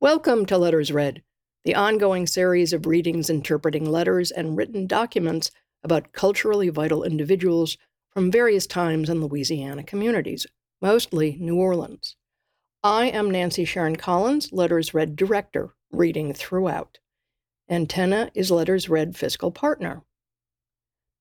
Welcome to Letters Read, the ongoing series of readings interpreting letters and written documents about culturally vital individuals from various times in Louisiana communities, mostly New Orleans. I am Nancy Sharon Collins, Letters Read Director, reading throughout. Antenna is Letters Read Fiscal Partner.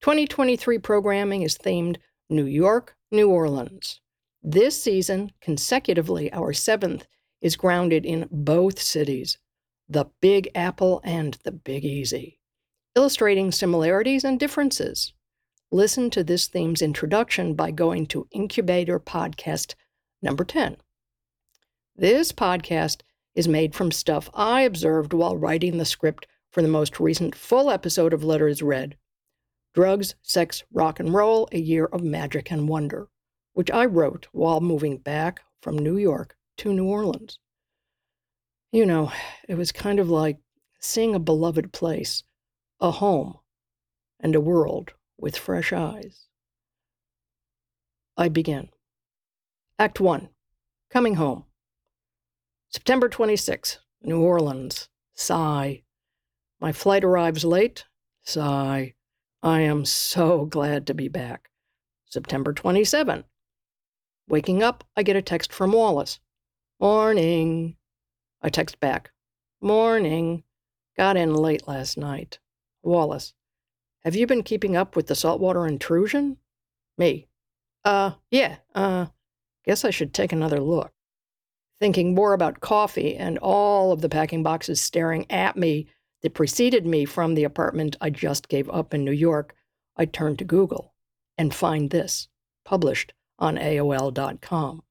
2023 programming is themed New York, New Orleans. This season, consecutively our seventh, is grounded in both cities, the Big Apple and the Big Easy, illustrating similarities and differences. Listen to this theme's introduction by going to Incubator Podcast number 10. This podcast is made from stuff I observed while writing the script for the most recent full episode of Letters Read Drugs, Sex, Rock and Roll A Year of Magic and Wonder, which I wrote while moving back from New York to New Orleans. You know, it was kind of like seeing a beloved place, a home, and a world with fresh eyes. I begin. Act 1 Coming Home. September 26, New Orleans. Sigh. My flight arrives late. Sigh. I am so glad to be back. September 27. Waking up, I get a text from Wallace. Morning. I text back. Morning. Got in late last night. Wallace. Have you been keeping up with the saltwater intrusion? Me. Uh, yeah, uh, guess I should take another look. Thinking more about coffee and all of the packing boxes staring at me that preceded me from the apartment I just gave up in New York, I turn to Google and find this, published on AOL.com.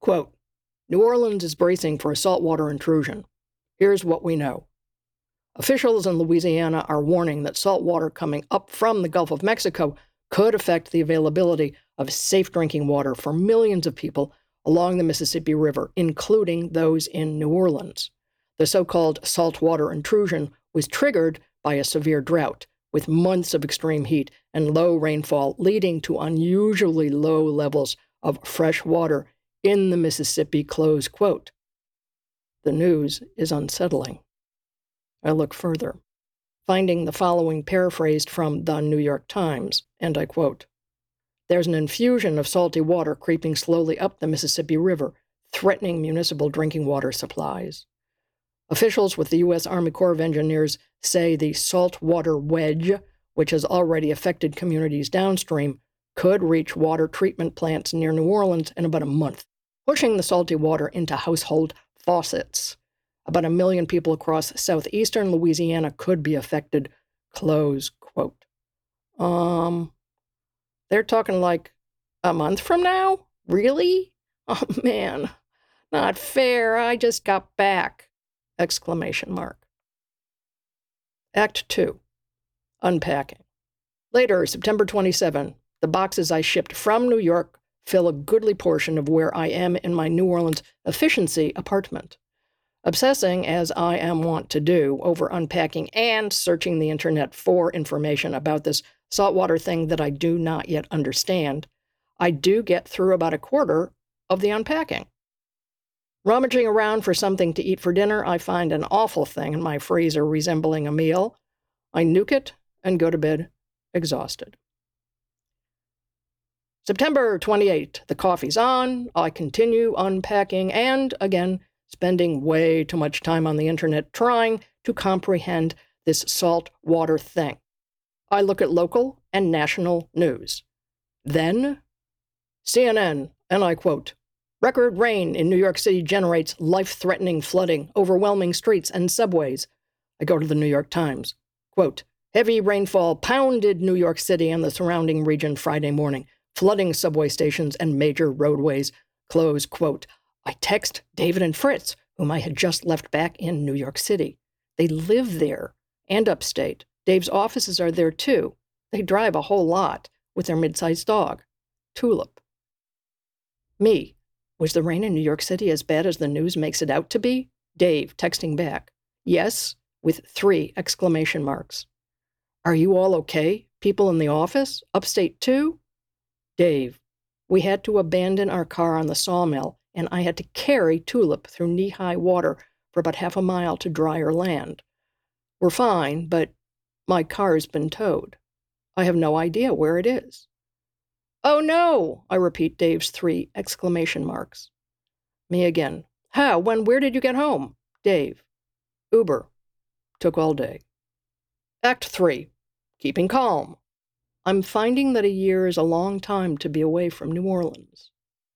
Quote New Orleans is bracing for a saltwater intrusion. Here's what we know. Officials in Louisiana are warning that salt water coming up from the Gulf of Mexico could affect the availability of safe drinking water for millions of people along the Mississippi River, including those in New Orleans. The so called saltwater intrusion was triggered by a severe drought, with months of extreme heat and low rainfall leading to unusually low levels of fresh water in the Mississippi, close quote. The news is unsettling. I look further, finding the following paraphrased from the New York Times, and I quote There's an infusion of salty water creeping slowly up the Mississippi River, threatening municipal drinking water supplies. Officials with the U.S. Army Corps of Engineers say the saltwater wedge, which has already affected communities downstream, could reach water treatment plants near New Orleans in about a month, pushing the salty water into household faucets. About a million people across southeastern Louisiana could be affected. Close quote. Um, they're talking like a month from now? Really? Oh man, not fair. I just got back. Exclamation mark. Act 2 Unpacking. Later, September 27, the boxes I shipped from New York fill a goodly portion of where I am in my New Orleans efficiency apartment. Obsessing, as I am wont to do, over unpacking and searching the internet for information about this saltwater thing that I do not yet understand, I do get through about a quarter of the unpacking. Rummaging around for something to eat for dinner, I find an awful thing in my freezer resembling a meal. I nuke it and go to bed exhausted. September 28, the coffee's on. I continue unpacking and, again, spending way too much time on the internet trying to comprehend this salt water thing. I look at local and national news. Then, CNN, and I quote, Record rain in New York City generates life threatening flooding, overwhelming streets and subways. I go to the New York Times. Quote, Heavy rainfall pounded New York City and the surrounding region Friday morning flooding subway stations and major roadways. Close quote. I text David and Fritz, whom I had just left back in New York City. They live there and upstate. Dave's offices are there too. They drive a whole lot with their mid sized dog, Tulip. Me. Was the rain in New York City as bad as the news makes it out to be? Dave texting back. Yes, with three exclamation marks. Are you all okay? People in the office? Upstate too? Dave, we had to abandon our car on the sawmill, and I had to carry Tulip through knee high water for about half a mile to drier land. We're fine, but my car's been towed. I have no idea where it is. Oh no! I repeat Dave's three exclamation marks. Me again. How? When? Where did you get home? Dave. Uber. Took all day. Act 3 Keeping Calm. I'm finding that a year is a long time to be away from New Orleans.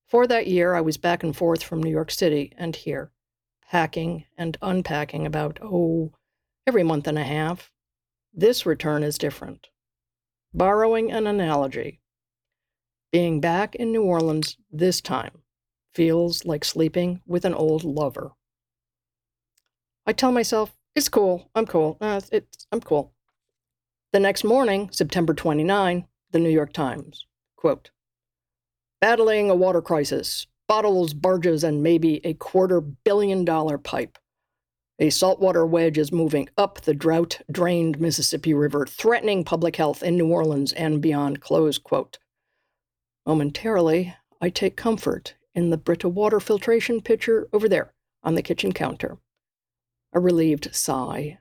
For that year, I was back and forth from New York City and here, packing and unpacking about, oh, every month and a half. This return is different. Borrowing an analogy, being back in New Orleans this time feels like sleeping with an old lover. I tell myself, it's cool, I'm cool, uh, it's, I'm cool. The next morning, September 29, the New York Times, quote, Battling a water crisis, bottles, barges, and maybe a quarter billion dollar pipe. A saltwater wedge is moving up the drought drained Mississippi River, threatening public health in New Orleans and beyond. Close quote. Momentarily, I take comfort in the Brita water filtration pitcher over there on the kitchen counter. A relieved sigh.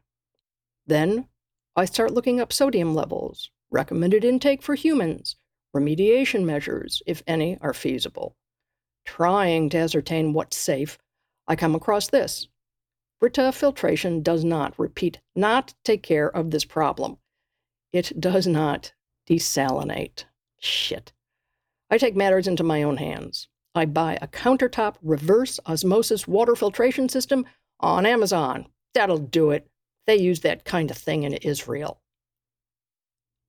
Then I start looking up sodium levels, recommended intake for humans, remediation measures, if any are feasible. Trying to ascertain what's safe, I come across this. Brita filtration does not, repeat, not take care of this problem. It does not desalinate. Shit. I take matters into my own hands. I buy a countertop reverse osmosis water filtration system on Amazon. That'll do it. They use that kind of thing in Israel.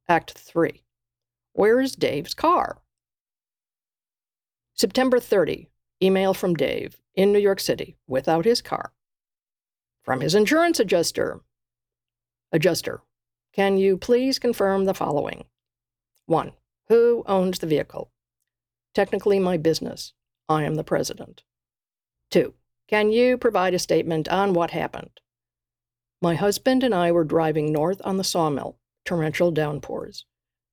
Act 3. Where is Dave's car? September 30. Email from Dave in New York City without his car. From his insurance adjuster. Adjuster, can you please confirm the following? 1. Who owns the vehicle? technically my business. I am the president. Two, can you provide a statement on what happened? My husband and I were driving north on the sawmill, torrential downpours.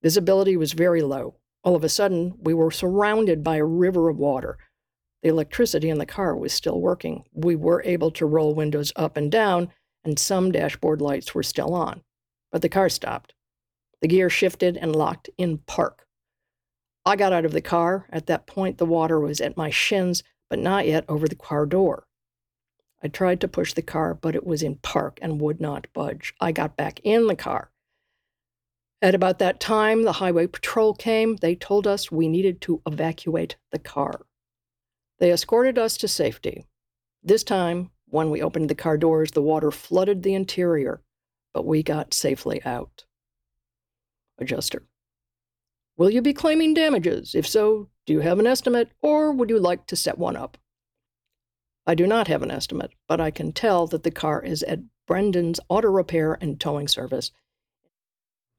Visibility was very low. All of a sudden, we were surrounded by a river of water. The electricity in the car was still working. We were able to roll windows up and down, and some dashboard lights were still on. But the car stopped. The gear shifted and locked in park. I got out of the car. At that point, the water was at my shins, but not yet over the car door. I tried to push the car, but it was in park and would not budge. I got back in the car. At about that time, the highway patrol came. They told us we needed to evacuate the car. They escorted us to safety. This time, when we opened the car doors, the water flooded the interior, but we got safely out. Adjuster. Will you be claiming damages? If so, do you have an estimate, or would you like to set one up? I do not have an estimate, but I can tell that the car is at Brendan's Auto Repair and Towing Service.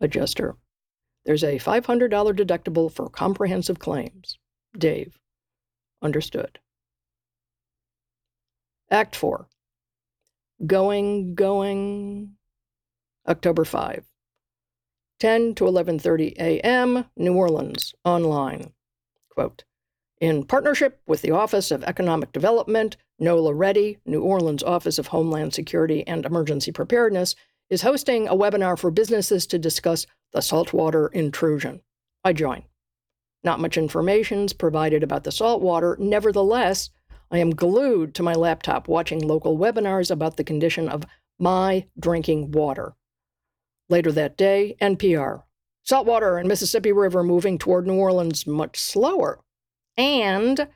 Adjuster. There's a $500 deductible for comprehensive claims. Dave. Understood. Act 4. Going, going. October 5. 10 to 11:30 a.m. New Orleans online. Quote, in partnership with the Office of Economic Development, NOLA Ready, New Orleans Office of Homeland Security and Emergency Preparedness, is hosting a webinar for businesses to discuss the saltwater intrusion. I join. Not much information is provided about the saltwater. Nevertheless, I am glued to my laptop watching local webinars about the condition of my drinking water. Later that day, NPR. Saltwater and Mississippi River moving toward New Orleans much slower. And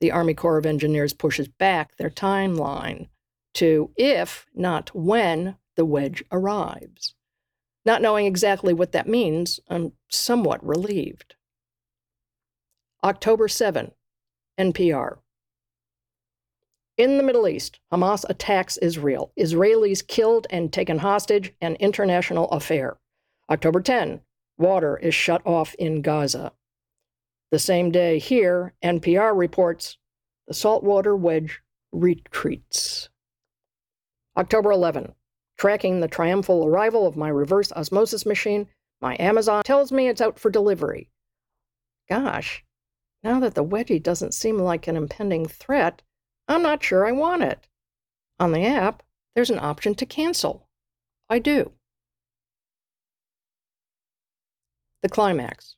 the Army Corps of Engineers pushes back their timeline to if, not when, the wedge arrives. Not knowing exactly what that means, I'm somewhat relieved. October 7, NPR. In the Middle East, Hamas attacks Israel. Israelis killed and taken hostage, an international affair. October 10, water is shut off in Gaza. The same day here, NPR reports the saltwater wedge retreats. October 11, tracking the triumphal arrival of my reverse osmosis machine, my Amazon tells me it's out for delivery. Gosh, now that the wedgie doesn't seem like an impending threat, I'm not sure I want it. On the app, there's an option to cancel. I do. The climax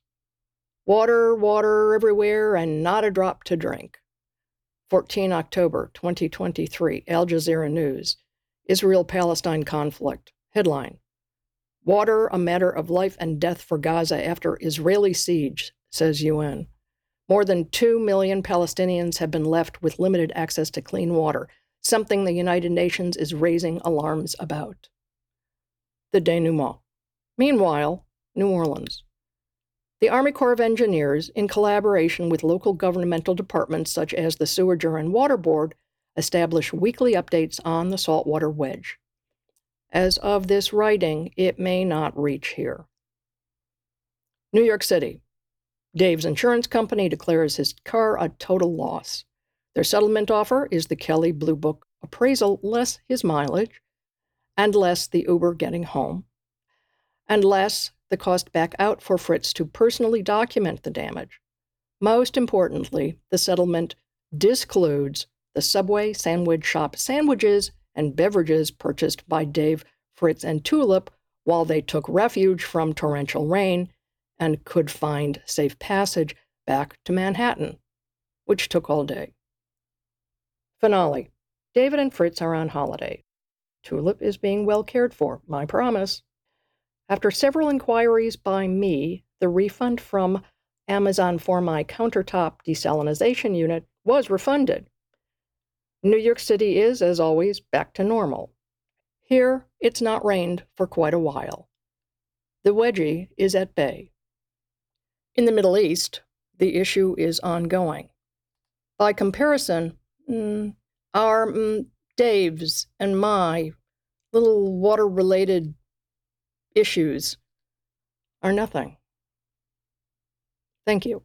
Water, water everywhere, and not a drop to drink. 14 October 2023, Al Jazeera News. Israel Palestine conflict. Headline Water a matter of life and death for Gaza after Israeli siege, says UN. More than 2 million Palestinians have been left with limited access to clean water, something the United Nations is raising alarms about. The denouement. Meanwhile, New Orleans. The Army Corps of Engineers, in collaboration with local governmental departments such as the Sewerage and Water Board, establish weekly updates on the saltwater wedge. As of this writing, it may not reach here. New York City. Dave's insurance company declares his car a total loss. Their settlement offer is the Kelley Blue Book appraisal less his mileage, and less the Uber getting home, and less the cost back out for Fritz to personally document the damage. Most importantly, the settlement discludes the Subway sandwich shop sandwiches and beverages purchased by Dave, Fritz, and Tulip while they took refuge from torrential rain and could find safe passage back to Manhattan, which took all day. Finale David and Fritz are on holiday. Tulip is being well cared for, my promise. After several inquiries by me, the refund from Amazon for my countertop desalinization unit was refunded. New York City is, as always, back to normal. Here, it's not rained for quite a while. The wedgie is at bay. In the Middle East, the issue is ongoing. By comparison, mm, our mm, Dave's and my little water related issues are nothing. Thank you.